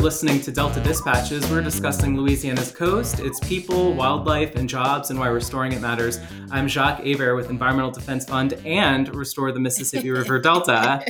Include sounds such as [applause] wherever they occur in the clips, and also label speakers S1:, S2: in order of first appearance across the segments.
S1: listening to Delta Dispatches. We're discussing Louisiana's coast, its people, wildlife, and jobs, and why restoring it matters. I'm Jacques Hebert with Environmental Defense Fund and Restore the Mississippi River [laughs] Delta.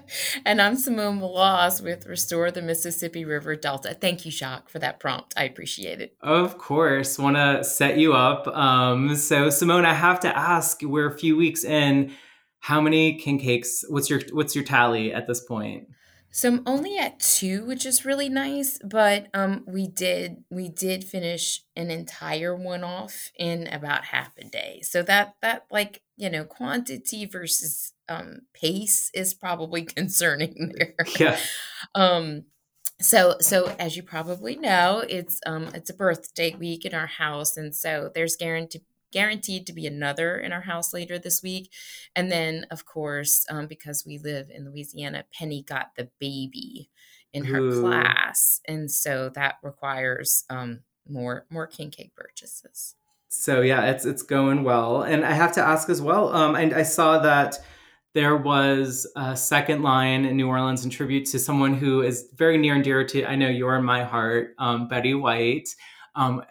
S1: [laughs]
S2: and I'm Simone Maloz with Restore the Mississippi River Delta. Thank you, Jacques, for that prompt. I appreciate it.
S1: Of course. Want to set you up. Um, so, Simone, I have to ask, we're a few weeks in. How many king cakes? What's your what's your tally at this point?
S2: So I'm only at two, which is really nice. But um, we did we did finish an entire one off in about half a day. So that that like you know quantity versus um, pace is probably [laughs] concerning there. [laughs]
S1: Yeah.
S2: um, so so as you probably know, it's um it's a birthday week in our house, and so there's guaranteed guaranteed to be another in our house later this week. And then, of course, um, because we live in Louisiana, Penny got the baby in her Ooh. class, and so that requires um, more more king cake purchases.
S1: So yeah, it's it's going well, and I have to ask as well. Um, and I saw that there was a second line in New Orleans in tribute to someone who is very near and dear to I know you're in my heart, um, Betty White. Um,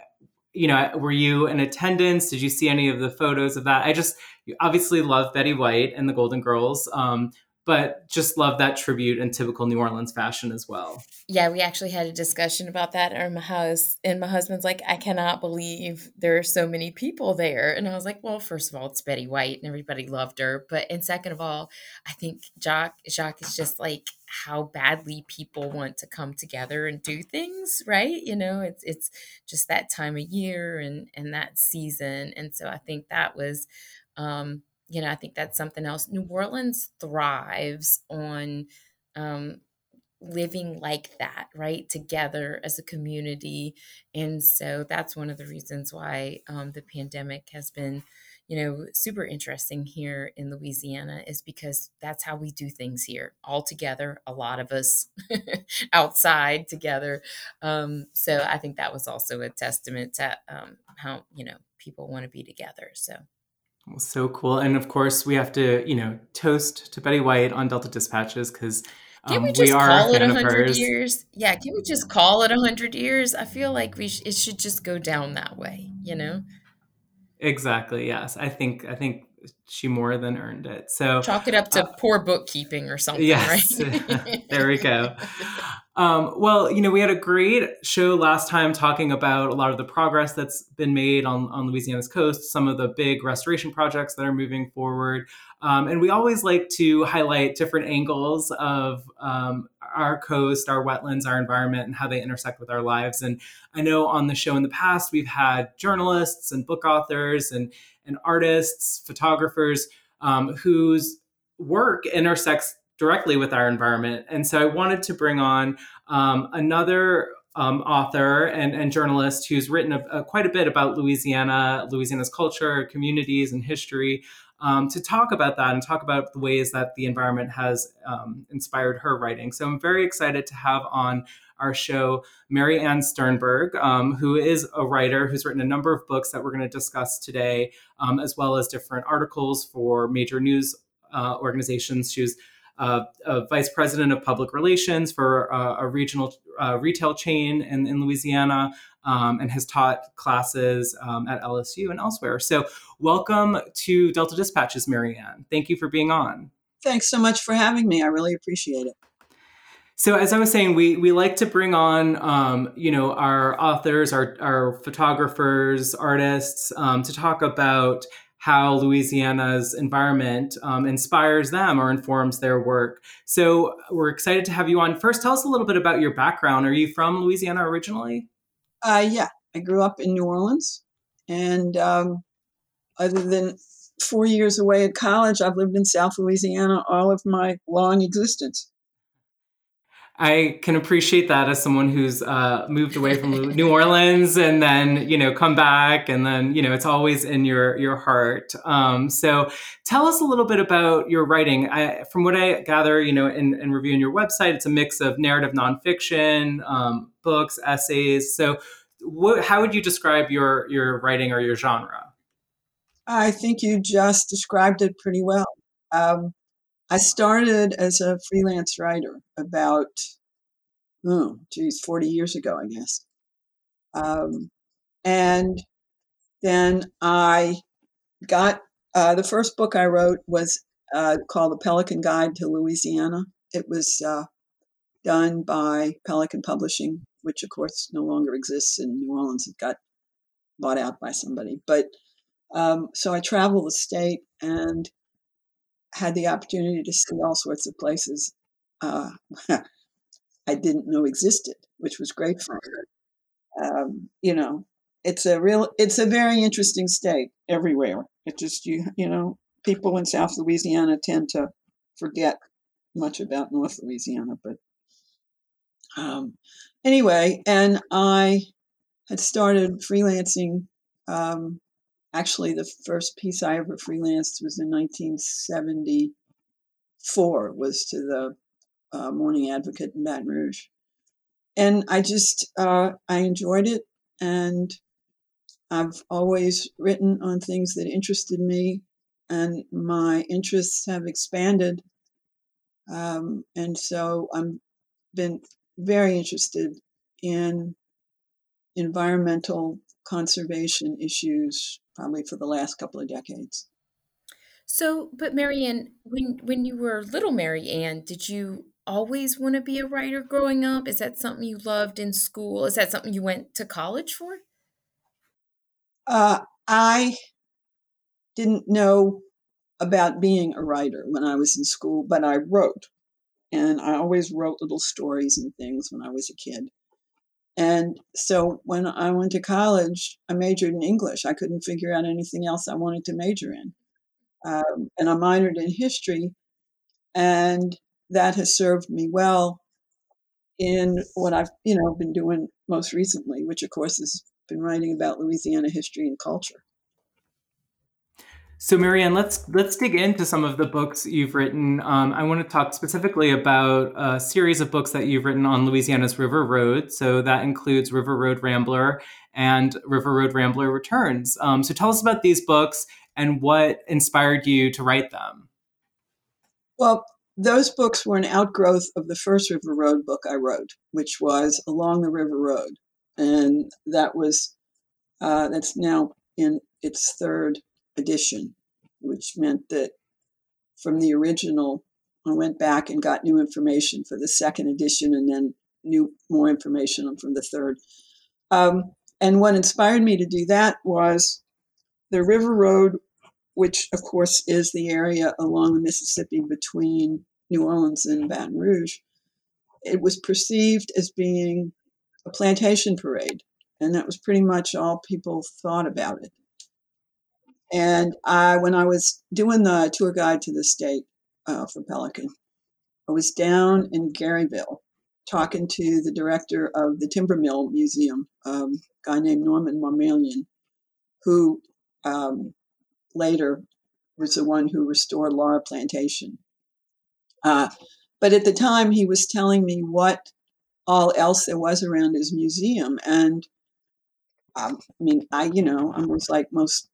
S1: you know, were you in attendance? Did you see any of the photos of that? I just obviously love Betty White and the Golden Girls. Um, but just love that tribute in typical New Orleans fashion as well.
S2: Yeah, we actually had a discussion about that in my house, and my husband's like, "I cannot believe there are so many people there." And I was like, "Well, first of all, it's Betty White, and everybody loved her, but and second of all, I think Jacques Jacques is just like how badly people want to come together and do things, right? You know, it's it's just that time of year and and that season, and so I think that was." Um, you know, I think that's something else. New Orleans thrives on um, living like that, right? Together as a community. And so that's one of the reasons why um, the pandemic has been, you know, super interesting here in Louisiana is because that's how we do things here, all together, a lot of us [laughs] outside together. Um, so I think that was also a testament to um, how, you know, people want to be together. So.
S1: Well, so cool. And of course, we have to, you know, toast to Betty White on Delta Dispatches because
S2: can we um, just we call it a hundred years? Yeah, can we just call it a hundred years? I feel like we sh- it should just go down that way, you know.
S1: Exactly. Yes, I think I think she more than earned it. So
S2: chalk it up to uh, poor bookkeeping or something. Yes,
S1: right? [laughs] there we go. Um, well, you know, we had a great show last time talking about a lot of the progress that's been made on, on Louisiana's coast, some of the big restoration projects that are moving forward. Um, and we always like to highlight different angles of um, our coast, our wetlands, our environment, and how they intersect with our lives. And I know on the show in the past, we've had journalists and book authors and, and artists, photographers um, whose work intersects directly with our environment. And so I wanted to bring on um, another um, author and, and, journalist who's written a, a, quite a bit about Louisiana, Louisiana's culture, communities, and history. Um, to talk about that and talk about the ways that the environment has um, inspired her writing. So I'm very excited to have on our show Mary Ann Sternberg, um, who is a writer who's written a number of books that we're going to discuss today, um, as well as different articles for major news uh, organizations. She's uh, a vice president of public relations for uh, a regional uh, retail chain in, in Louisiana um, and has taught classes um, at LSU and elsewhere. So, welcome to Delta Dispatches, Mary Ann. Thank you for being on.
S3: Thanks so much for having me. I really appreciate it.
S1: So as I was saying, we we like to bring on, um, you know, our authors, our our photographers, artists, um, to talk about how Louisiana's environment um, inspires them or informs their work. So we're excited to have you on. First, tell us a little bit about your background. Are you from Louisiana originally?
S3: Uh, yeah, I grew up in New Orleans, and um, other than four years away at college, I've lived in South Louisiana all of my long existence.
S1: I can appreciate that as someone who's uh, moved away from New Orleans and then you know come back and then you know it's always in your your heart. Um, so tell us a little bit about your writing. I, from what I gather, you know, in, in, reviewing your website, it's a mix of narrative nonfiction, um, books, essays. So what, how would you describe your your writing or your genre?
S3: I think you just described it pretty well. Um, I started as a freelance writer about, oh, geez, 40 years ago, I guess. Um, and then I got uh, the first book I wrote was uh, called The Pelican Guide to Louisiana. It was uh, done by Pelican Publishing, which of course no longer exists in New Orleans. It got bought out by somebody. But um, so I traveled the state and had the opportunity to see all sorts of places uh, [laughs] I didn't know existed, which was great fun. Um, you know, it's a real, it's a very interesting state everywhere. It just you, you know, people in South Louisiana tend to forget much about North Louisiana, but um, anyway, and I had started freelancing. Um, actually, the first piece I ever freelanced was in 1974. Was to the uh, Morning Advocate in Baton Rouge, and I just uh, I enjoyed it, and I've always written on things that interested me, and my interests have expanded. Um, and so I'm been very interested in environmental conservation issues probably for the last couple of decades.
S2: So, but Mary Ann, when when you were little Mary Ann, did you always want to be a writer growing up? Is that something you loved in school? Is that something you went to college for?
S3: Uh, I didn't know about being a writer when I was in school, but I wrote. And I always wrote little stories and things when I was a kid. And so when I went to college, I majored in English. I couldn't figure out anything else I wanted to major in. Um, and I minored in history. And that has served me well in what I've, you know, been doing most recently, which of course has been writing about Louisiana history and culture.
S1: So, Mary Ann, let's let's dig into some of the books you've written. Um, I want to talk specifically about a series of books that you've written on Louisiana's River Road. So that includes River Road Rambler and River Road Rambler Returns. Um, so, tell us about these books and what inspired you to write them.
S3: Well, those books were an outgrowth of the first River Road book I wrote, which was Along the River Road, and that was uh, that's now in its third edition, which meant that from the original, I went back and got new information for the second edition and then new more information from the third. Um, and what inspired me to do that was the River Road, which of course is the area along the Mississippi between New Orleans and Baton Rouge. It was perceived as being a plantation parade, and that was pretty much all people thought about it. And I, when I was doing the tour guide to the state uh, for Pelican, I was down in Garyville talking to the director of the Timber Mill Museum, um, a guy named Norman Marmillion, who um, later was the one who restored Laura Plantation. Uh, but at the time, he was telling me what all else there was around his museum. And um, I mean, I, you know, I was like most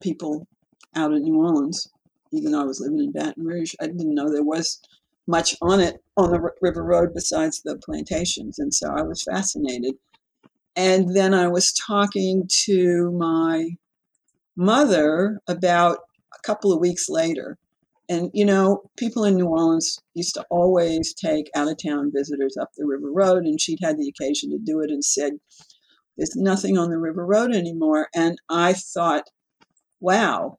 S3: people out in New Orleans, even though I was living in Baton Rouge. I didn't know there was much on it on the river road besides the plantations. And so I was fascinated. And then I was talking to my mother about a couple of weeks later. And, you know, people in New Orleans used to always take out of town visitors up the river road, and she'd had the occasion to do it and said, There's nothing on the river road anymore. And I thought, wow,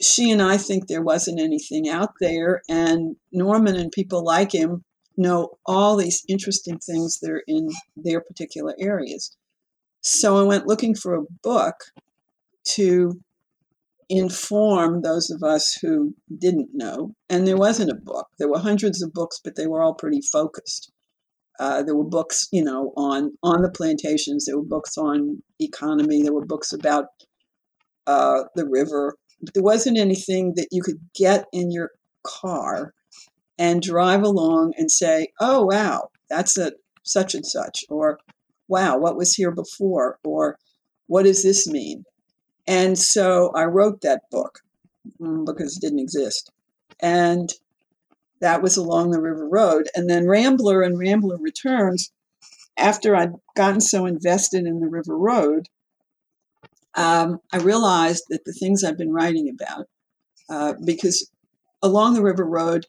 S3: she and I think there wasn't anything out there. And Norman and people like him know all these interesting things that are in their particular areas. So I went looking for a book to inform those of us who didn't know. And there wasn't a book. There were hundreds of books, but they were all pretty focused. Uh, there were books, you know, on on the plantations. There were books on economy. There were books about uh, the river. There wasn't anything that you could get in your car and drive along and say, "Oh, wow, that's a such and such," or "Wow, what was here before?" or "What does this mean?" And so I wrote that book mm, because it didn't exist. And that was along the River Road. And then Rambler and Rambler Returns, after I'd gotten so invested in the River Road, um, I realized that the things I've been writing about, uh, because along the River Road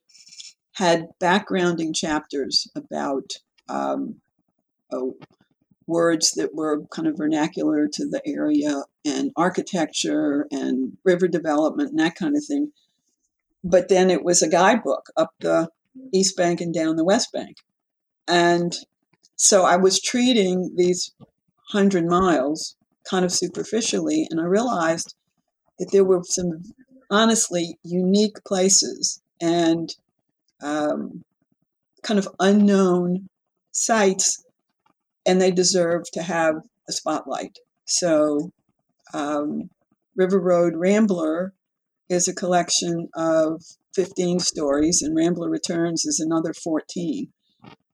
S3: had backgrounding chapters about um, oh, words that were kind of vernacular to the area and architecture and river development and that kind of thing. But then it was a guidebook up the East Bank and down the West Bank. And so I was treating these 100 miles kind of superficially, and I realized that there were some honestly unique places and um, kind of unknown sites and they deserve to have a spotlight. So, um, River Road Rambler is a collection of 15 stories, and Rambler Returns is another 14.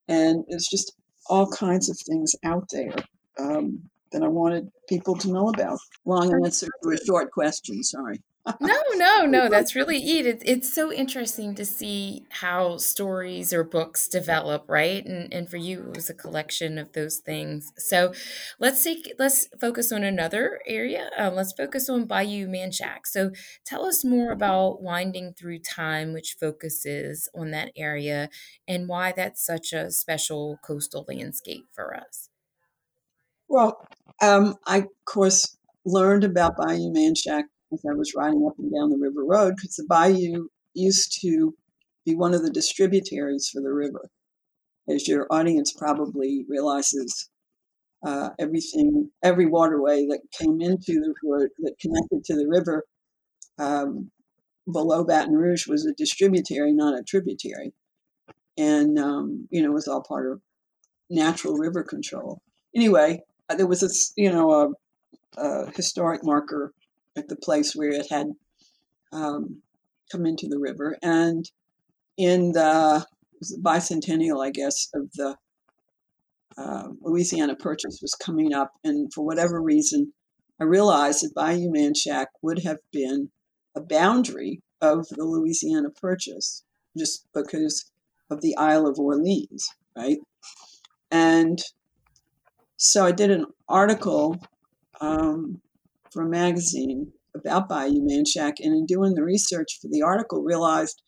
S3: And it's just all kinds of things out there um, that I wanted people to know about. Long answer to a short question, sorry [laughs]
S2: no, no, no. That's really it. it. It's so interesting to see how stories or books develop, right? And and for you, it was a collection of those things. So let's take let's focus on another area. Um, let's focus on Bayou Manchac. So tell us more about Winding Through Time, which focuses on that area, and why that's such a special coastal landscape for us.
S3: Well, um, I of course learned about Bayou Manchac as I was riding up and down the river road because the bayou used to be one of the distributaries for the river. As your audience probably realizes, uh, everything, every waterway that came into the river, that connected to the river um, below Baton Rouge was a distributary, not a tributary. And, um, you know, it was all part of natural river control. Anyway, there was a, you know, a, a historic marker at the place where it had um, come into the river. And in the, bicentennial, I guess, of the uh, Louisiana Purchase was coming up, and for whatever reason, I realized that Bayou Manchac would have been a boundary of the Louisiana Purchase, just because of the Isle of Orleans, right? And so I did an article um, for a magazine about Bayou Manchac, and in doing the research for the article, realized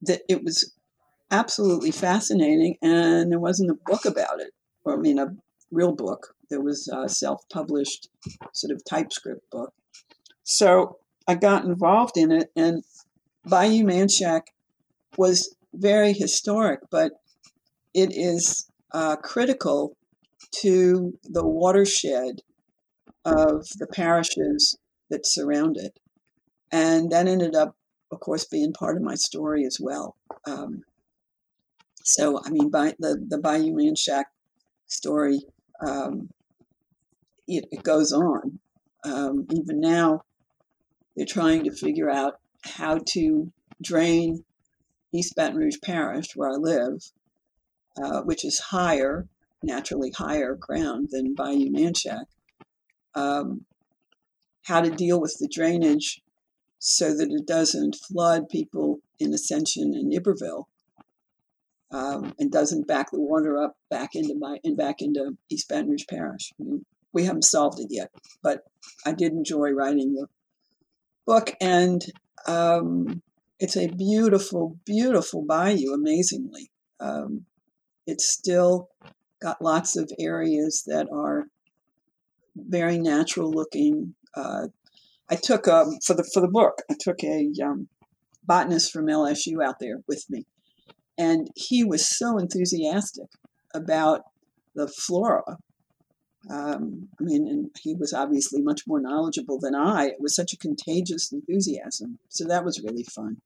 S3: that it was absolutely fascinating, and there wasn't a book about it, or I mean, a real book. There was a self-published sort of typescript book. So I got involved in it, and Bayou Manchac was very historic, but it is uh, critical to the watershed of the parishes that surround it. And that ended up, of course, being part of my story as well. Um, so, I mean, by the, the Bayou Manchac story, um, it, it, goes on. Um, even now, they're trying to figure out how to drain East Baton Rouge Parish, where I live, uh, which is higher, naturally higher ground than Bayou Manchac um, how to deal with the drainage so that it doesn't flood people in Ascension and Iberville um, and doesn't back the water up back into my and back into East Baton Rouge Parish. I mean, we haven't solved it yet, but I did enjoy writing the book, and um, it's a beautiful, beautiful bayou. Amazingly, um, it's still got lots of areas that are very natural looking. Uh, I took um, for the for the book. I took a um, botanist from LSU out there with me, and he was so enthusiastic about the flora. Um, I mean, and he was obviously much more knowledgeable than I. It was such a contagious enthusiasm. So that was really fun.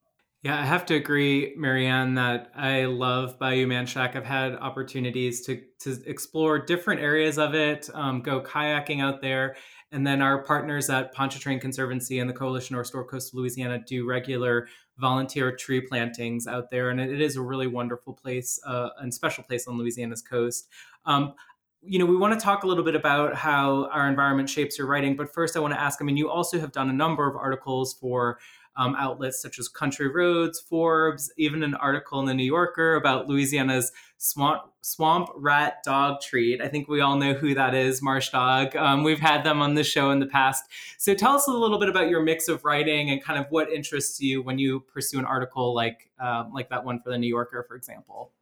S1: Yeah, I have to agree, Mary Ann, that I love Bayou Manchac. I've had opportunities to to explore different areas of it, um, go kayaking out there, and then our partners at Pontchartrain Conservancy and the Coalition to Restore Coastal Louisiana do regular volunteer tree plantings out there, and it is a really wonderful place uh, and special place on Louisiana's coast. Um, you know, we want to talk a little bit about how our environment shapes your writing, but first I want to ask I mean, you also have done a number of articles for um, outlets such as Country Roads, Forbes, even an article in the New Yorker about Louisiana's swamp swamp rat dog treat. I think we all know who that is, Marsh Dog. Um, we've had them on the show in the past. So tell us a little bit about your mix of writing and kind of what interests you when you pursue an article like uh, like that one for the New Yorker, for example.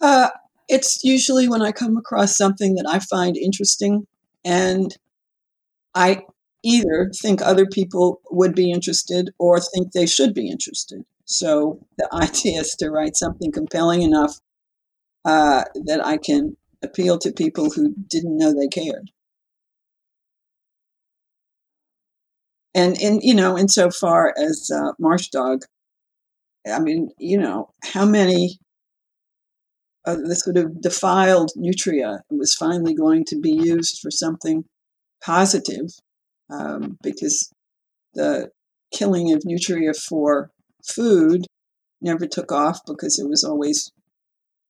S3: Uh, it's usually when I come across something that I find interesting and I either think other people would be interested or think they should be interested. So the [laughs] idea is to write something compelling enough uh, that I can appeal to people who didn't know they cared. And in you know, insofar as uh, Marsh Dog, I mean, you know, how many uh, the sort of defiled nutria was finally going to be used for something positive um, because the killing of nutria for food never took off because it was always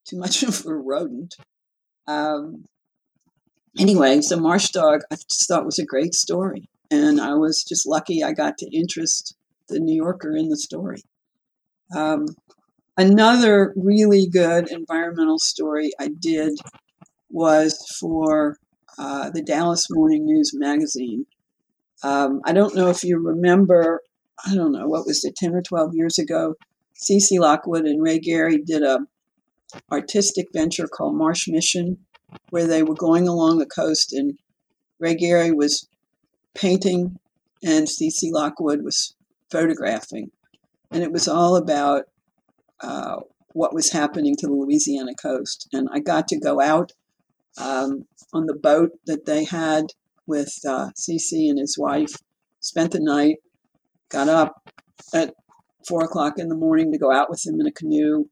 S3: too much [laughs] of a rodent. Um, anyway, so Marsh Dog I just thought was a great story. And I was just lucky I got to interest the New Yorker in the story. Um, Another really good environmental story I did was for uh, the Dallas Morning News magazine. Um, I don't know if you remember, I don't know, what was it, 10 or 12 years ago? C.C. Lockwood and Rhea Gary did a artistic venture called Marsh Mission, where they were going along the coast and Rhea Gary was painting and C.C. Lockwood was photographing. And it was all about uh, what was happening to the Louisiana coast. And I got to go out um, on the boat that they had with uh, C.C. and his wife, spent the night, got up at four o'clock in the morning to go out with him in a canoe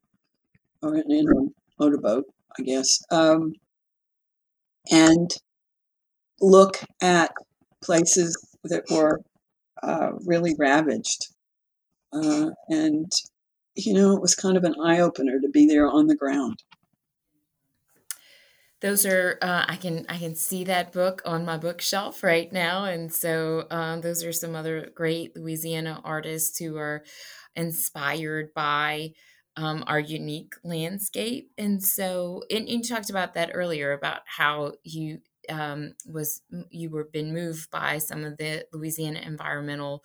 S3: or in, in a motorboat, I guess, um, and look at places that were uh, really ravaged. Uh, and you know, it was kind of an eye opener to be there on the ground.
S2: Those are uh, I can I can see that book on my bookshelf right now, and so um, those are some other great Louisiana artists who are inspired by um, our unique landscape. And so, and, you talked about that earlier about how you um, was you were been moved by some of the Louisiana environmental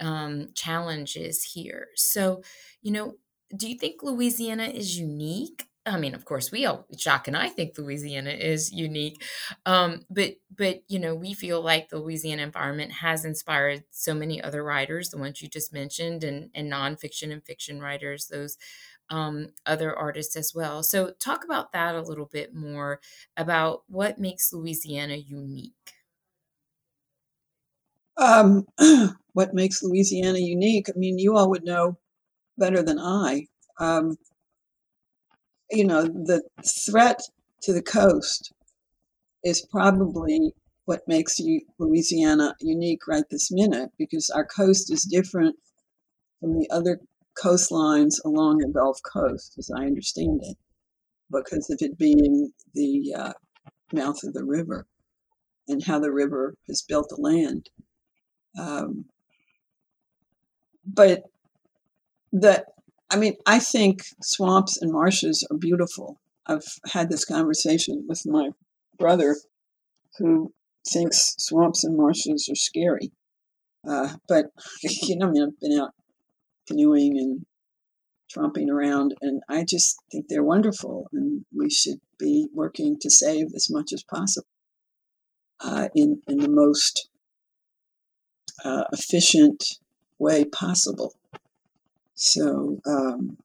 S2: um, challenges here. So, you know, do you think Louisiana is unique? I mean, of course, we all Jacques and I think Louisiana is unique, um, but but you know, we feel like the Louisiana environment has inspired so many other writers, the ones you just mentioned, and and nonfiction and fiction writers, those um, other artists as well. So, talk about that a little bit more about what makes Louisiana unique.
S3: Um, [clears throat] what makes Louisiana unique? I mean, you all would know better than I. Um, you know, the threat to the coast is probably what makes you, Louisiana unique right this minute because our coast is different from the other coastlines along the Gulf Coast, as I understand it, because of it being the uh, mouth of the river and how the river has built the land. Um, but the, I mean, I think swamps and marshes are beautiful. I've had this conversation with my brother who thinks swamps and marshes are scary. Uh, but, [laughs] you know, I mean, I've been out canoeing and tromping around, and I just think they're wonderful, and we should be working to save as much as possible uh, in, in the most uh, efficient way possible. So, um,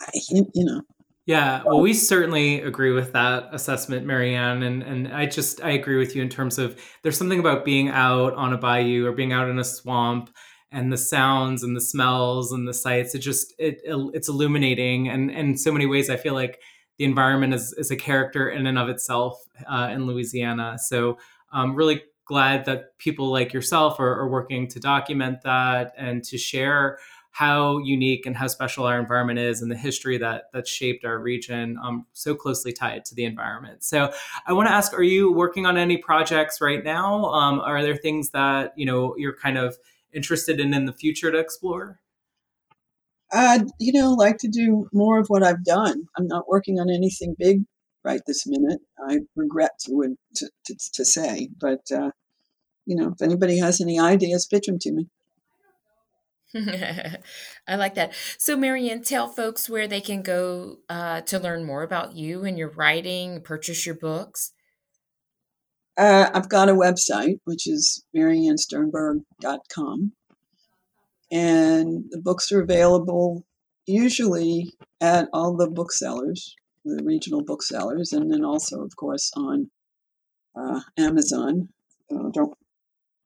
S3: I, you know.
S1: Yeah, well, we certainly agree with that assessment, Mary Ann, and and I just I agree with you in terms of there's something about being out on a bayou or being out in a swamp and the sounds and the smells and the sights. It just it it's illuminating, and in so many ways, I feel like the environment is is a character in and of itself uh, in Louisiana. So, um, really glad that people like yourself are, are working to document that and to share how unique and how special our environment is and the history that that shaped our region um, so closely tied to the environment. So i want to ask are you working on any projects right now? Um, are there things that you know you're kind of interested in in the future to explore?
S3: I'd you know like to do more of what i've done. I'm not working on anything big right this minute i regret to to, to, to say but uh, you know if anybody has any ideas pitch them to me [laughs]
S2: I like that. So, Mary Ann, tell folks where they can go uh, to learn more about you and your writing, purchase your books.
S3: Uh, I've got a website, which is maryannsternberg.com. And the books are available usually at all the booksellers, the regional booksellers, and then also, of course, on uh, Amazon. Uh, don't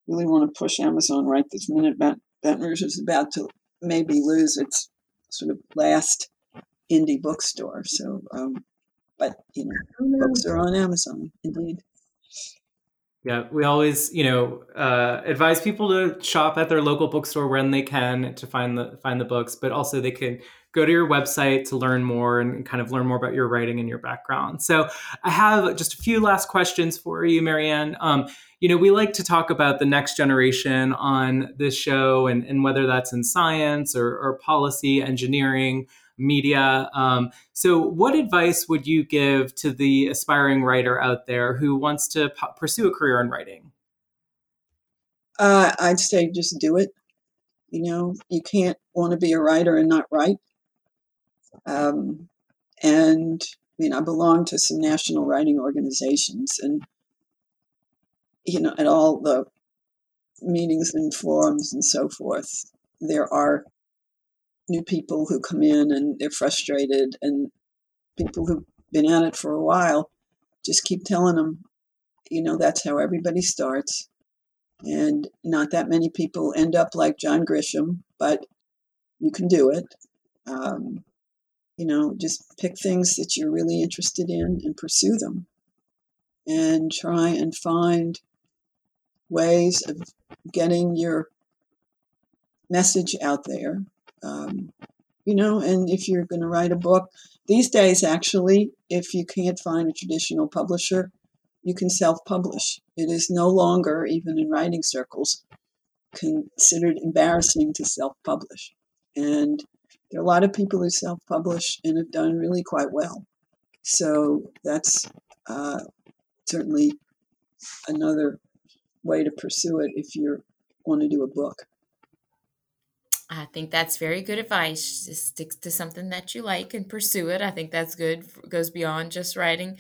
S3: really want to push Amazon right this minute, but Baton Rouge is about to maybe lose its sort of last indie bookstore. So, um, but you know, books are on Amazon, indeed.
S1: Yeah, we always, you know, uh, advise people to shop at their local bookstore when they can to find the find the books, but also they can go to your website to learn more and kind of learn more about your writing and your background. So, I have just a few last questions for you, Mary Ann. Um, you know, we like to talk about the next generation on this show and, and whether that's in science or, or policy, engineering, media. Um, so, what advice would you give to the aspiring writer out there who wants to p- pursue a career in writing?
S3: Uh, I'd say just do it. You know, you can't want to be a writer and not write. Um, and I mean, I belong to some national writing organizations, and you know, at all the meetings and forums and so forth, there are new people who come in and they're frustrated, and people who've been at it for a while just keep telling them, you know, that's how everybody starts. And not that many people end up like John Grisham, but you can do it. Um, you know, just pick things that you're really interested in and pursue them and try and find ways of getting your message out there. Um, you know, and if you're going to write a book, these days, actually, if you can't find a traditional publisher, you can self publish. It is no longer, even in writing circles, considered embarrassing to self publish. And there are a lot of people who self publish and have done really quite well. So that's uh, certainly another way to pursue it if you want to do a book.
S2: I think that's very good advice. Just stick to something that you like and pursue it. I think that's good. Goes beyond just writing.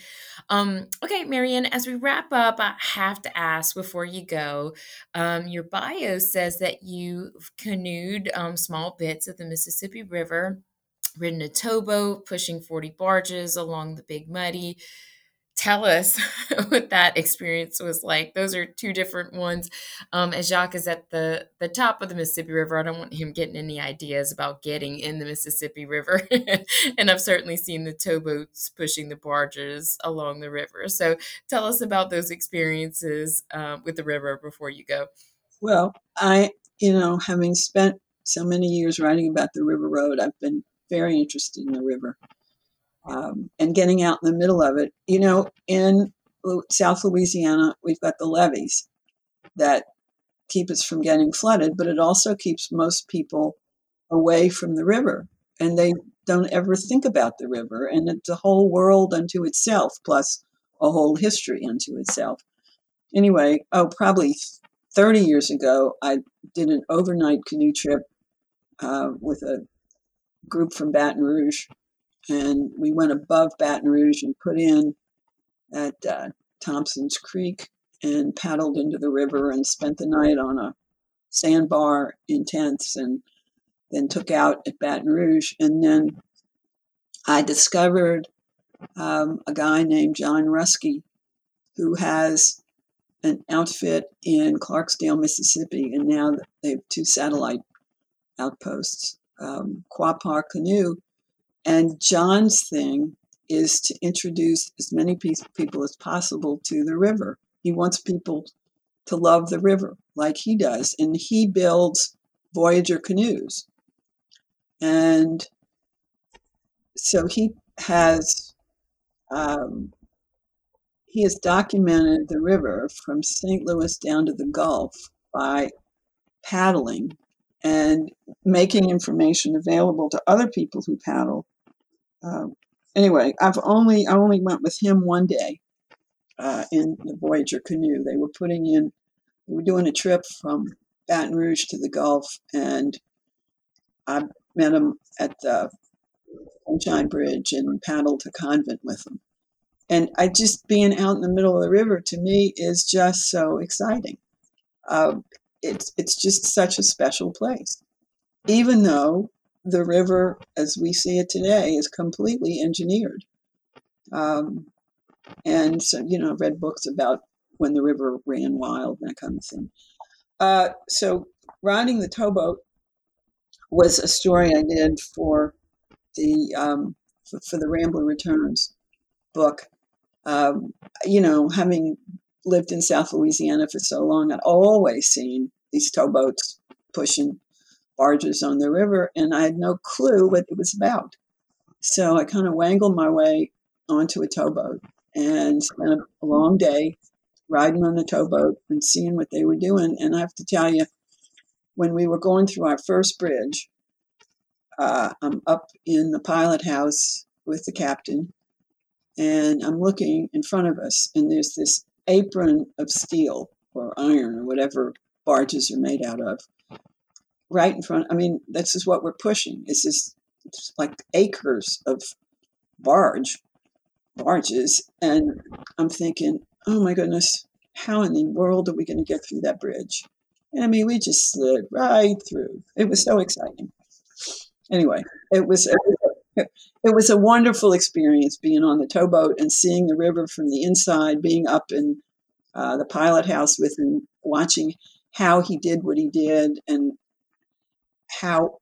S2: Um, okay, Mary Ann, as we wrap up, I have to ask before you go. Um, your bio says that you canoed um, small bits of the Mississippi River, ridden a towboat, pushing 40 barges along the Big Muddy, tell us [laughs] what that experience was like. Those are two different ones. Um, as Jacques is at the the top of the Mississippi River, I don't want him getting any ideas about getting in the Mississippi River. [laughs] and I've certainly seen the towboats pushing the barges along the river. So tell us about those experiences um, with the river before you go.
S3: Well, I, you know, having spent so many years writing about the River Road, I've been very interested in the river um, and getting out in the middle of it. You know, in South Louisiana, we've got the levees that keep us from getting flooded, but it also keeps most people away from the river. And they don't ever think about the river. And it's a whole world unto itself, plus a whole history unto itself. Anyway, oh, probably 30 years ago, I did an overnight canoe trip uh, with a group from Baton Rouge and we went above Baton Rouge and put in at uh, Thompson's Creek and paddled into the river and spent the night on a sandbar in tents and then took out at Baton Rouge. And then I discovered um, a guy named John Ruskey who has an outfit in Clarksdale, Mississippi, and now they have two satellite outposts, um, Quapaw Canoe, and John's thing is to introduce as many people as possible to the river. He wants people to love the river like he does, and he builds voyageur canoes. And so he has um, he has documented the river from St. Louis down to the Gulf by paddling and making information available to other people who paddle. Um, anyway, I've only I only went with him one day uh, in the voyageur canoe. They were putting in, we were doing a trip from Baton Rouge to the Gulf, and I met him at the Sunshine Bridge and paddled to Convent with him. And I just being out in the middle of the river to me is just so exciting. Uh, it's it's just such a special place, even though the river, as we see it today, is completely engineered. Um, and so, you know, read books about when the river ran wild, and that kind of thing. Uh, so, riding the towboat was a story I did for the um, for, for, the Rambler Returns book. Um, you know, having lived in South Louisiana for so long, I'd always seen these towboats pushing barges on the river, and I had no clue what it was about. So I kind of wangled my way onto a towboat and spent a long day riding on the towboat and seeing what they were doing. And I have to tell you, when we were going through our first bridge, uh, I'm up in the pilot house with the captain, and I'm looking in front of us, and there's this apron of steel or iron or whatever barges are made out of right in front. I mean, this is what we're pushing. It's just it's like acres of barge barges, and I'm thinking, oh my goodness, how in the world are we going to get through that bridge? And I mean, we just slid right through. It was so exciting. Anyway, it was it was [laughs] a wonderful experience being on the towboat and seeing the river from the inside, being up in uh, the pilot house with him, watching how he did what he did and how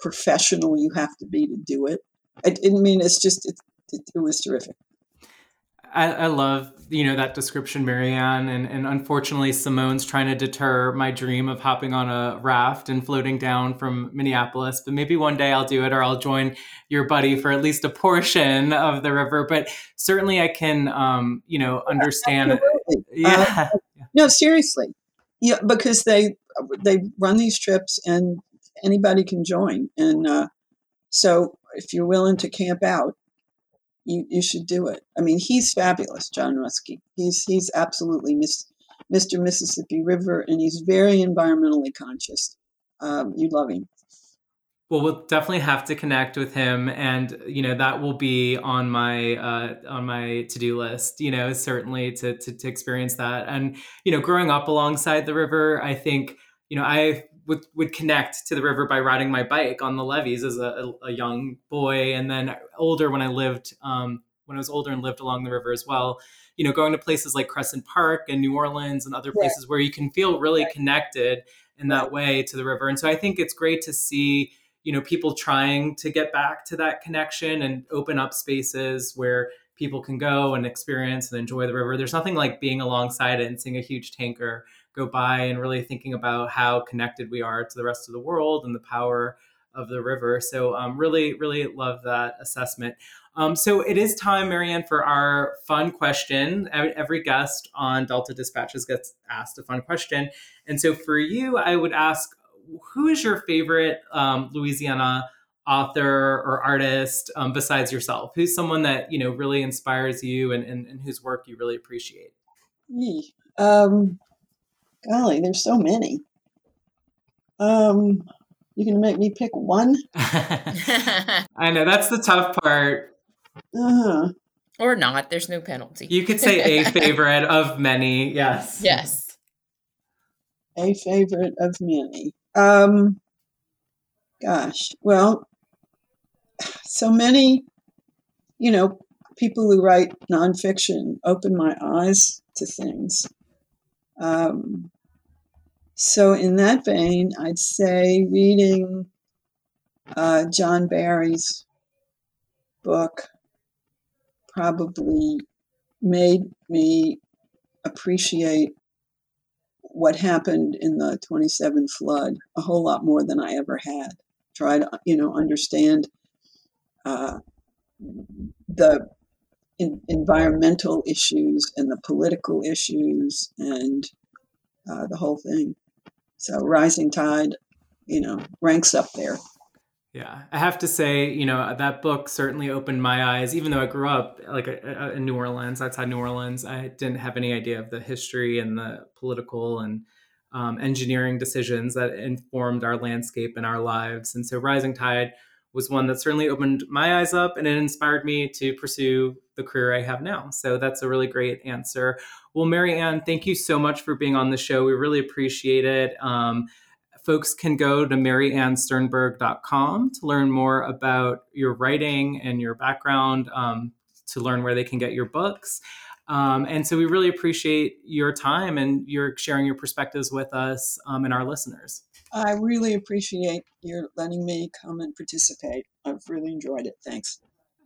S3: professional you have to be to do it. I, I mean, it's just it, it, it was terrific.
S1: I, I, love you know that description, Mary Ann, and and unfortunately Simone's trying to deter my dream of hopping on a raft and floating down from Minneapolis. But maybe one day I'll do it, or I'll join your buddy for at least a portion of the river. But certainly, I can um, you know understand.
S3: Yeah. [laughs] Uh, no, seriously, yeah, because they they run these trips and anybody can join. And uh, so if you're willing to camp out, you, you should do it. I mean, he's fabulous, John Ruskey. He's he's absolutely Mr. Mississippi River, and he's very environmentally conscious. Um, you'd love him.
S1: Well, we'll definitely have to connect with him, and you know that will be on my uh, on my to do list. You know, certainly to, to to experience that, and you know, growing up alongside the river, I think you know I would would connect to the river by riding my bike on the levees as a, a young boy, and then older when I lived um, when I was older and lived along the river as well. You know, going to places like Crescent Park and New Orleans and other places where you can feel really connected in that way to the river. And so I think it's great to see you know people trying to get back to that connection and open up spaces where people can go and experience and enjoy the river. There's nothing like being alongside it and seeing a huge tanker go by and really thinking about how connected we are to the rest of the world and the power of the river. So, um, really, really love that assessment. Um, so, it is time, Mary Ann, for our fun question. Every guest on Delta Dispatches gets asked a fun question. And so, for you, I would ask who is your favorite um, Louisiana author or artist um, besides yourself? Who's someone that you know really inspires you and, and, and whose work you really appreciate?
S3: Um, golly, there's so many. Um, you can make me pick one. [laughs] [laughs]
S1: I know that's the tough part.
S3: Uh-huh.
S2: Or not. There's no penalty.
S1: You could say a [laughs] favorite of many. Yes.
S2: Yes.
S3: A favorite of many. Um, gosh, well, so many, you know, people who write nonfiction open my eyes to things. Um, so, in that vein, I'd say reading uh, John Barry's book probably made me appreciate what happened in the 27 flood a whole lot more than I ever had. try to you know understand uh, the in, environmental issues and the political issues and uh, the whole thing. So rising tide, you know, ranks up there.
S1: Yeah, I have to say, you know, that book certainly opened my eyes. Even though I grew up like in New Orleans, outside New Orleans, I didn't have any idea of the history and the political and um, engineering decisions that informed our landscape and our lives. And so, Rising Tide was one that certainly opened my eyes up and it inspired me to pursue the career I have now. So that's a really great answer. Well, Mary Ann, thank you so much for being on the show. We really appreciate it. Um, folks can go to maryannsternberg.com to learn more about your writing and your background, um, to learn where they can get your books. Um, and so we really appreciate your time and your sharing your perspectives with us um, and our listeners.
S3: I really appreciate your letting me come and participate. I've really enjoyed it. Thanks.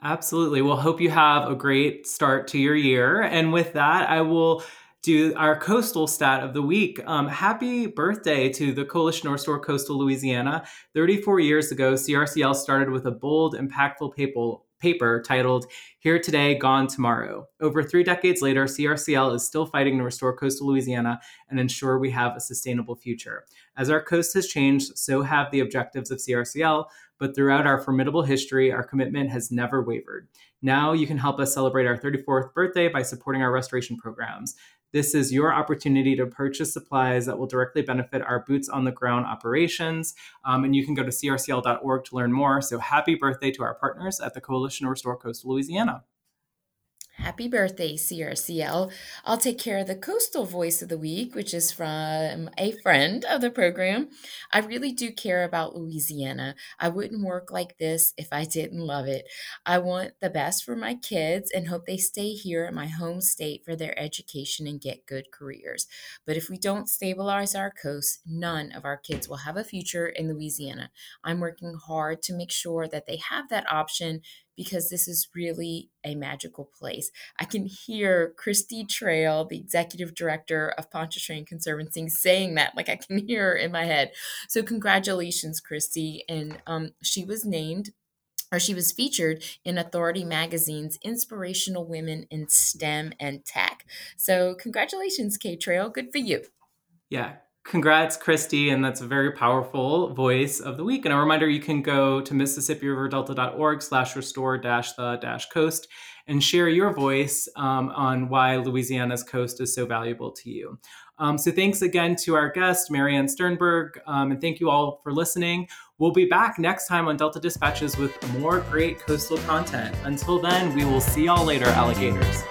S1: Absolutely. Well, hope you have a great start to your year. And with that, I will do our coastal stat of the week. Um, happy birthday to the Coalition to Restore Coastal Louisiana. 34 years ago, CRCL started with a bold, impactful paper, paper titled Here Today, Gone Tomorrow. Over three decades later, CRCL is still fighting to restore coastal Louisiana and ensure we have a sustainable future. As our coast has changed, so have the objectives of CRCL, but throughout our formidable history, our commitment has never wavered. Now you can help us celebrate our 34th birthday by supporting our restoration programs. This is your opportunity to purchase supplies that will directly benefit our boots on the ground operations. Um, and you can go to crcl.org to learn more. So happy birthday to our partners at the Coalition to Restore Coastal Louisiana.
S2: Happy birthday, CRCL. I'll take care of the coastal voice of the week, which is from a friend of the program. I really do care about Louisiana. I wouldn't work like this if I didn't love it. I want the best for my kids and hope they stay here in my home state for their education and get good careers. But if we don't stabilize our coast, none of our kids will have a future in Louisiana. I'm working hard to make sure that they have that option because this is really a magical place. I can hear Kristi Trail, the executive director of Pontchartrain Conservancy, saying that. Like I can [laughs] hear her in my head. So congratulations, Kristi. And um, she was named or she was featured in Authority Magazine's Inspirational Women in STEM and Tech. So, congratulations, K Trail. Good for you.
S1: Yeah, Congrats, Kristi, and that's a very powerful voice of the week. And a reminder, you can go to MississippiRiverDelta.org slash restore dash the dash coast and share your voice um, on why Louisiana's coast is so valuable to you. Um, so thanks again to our guest, Mary Ann Sternberg, um, and thank you all for listening. We'll be back next time on Delta Dispatches with more great coastal content. Until then, we will see y'all later, alligators.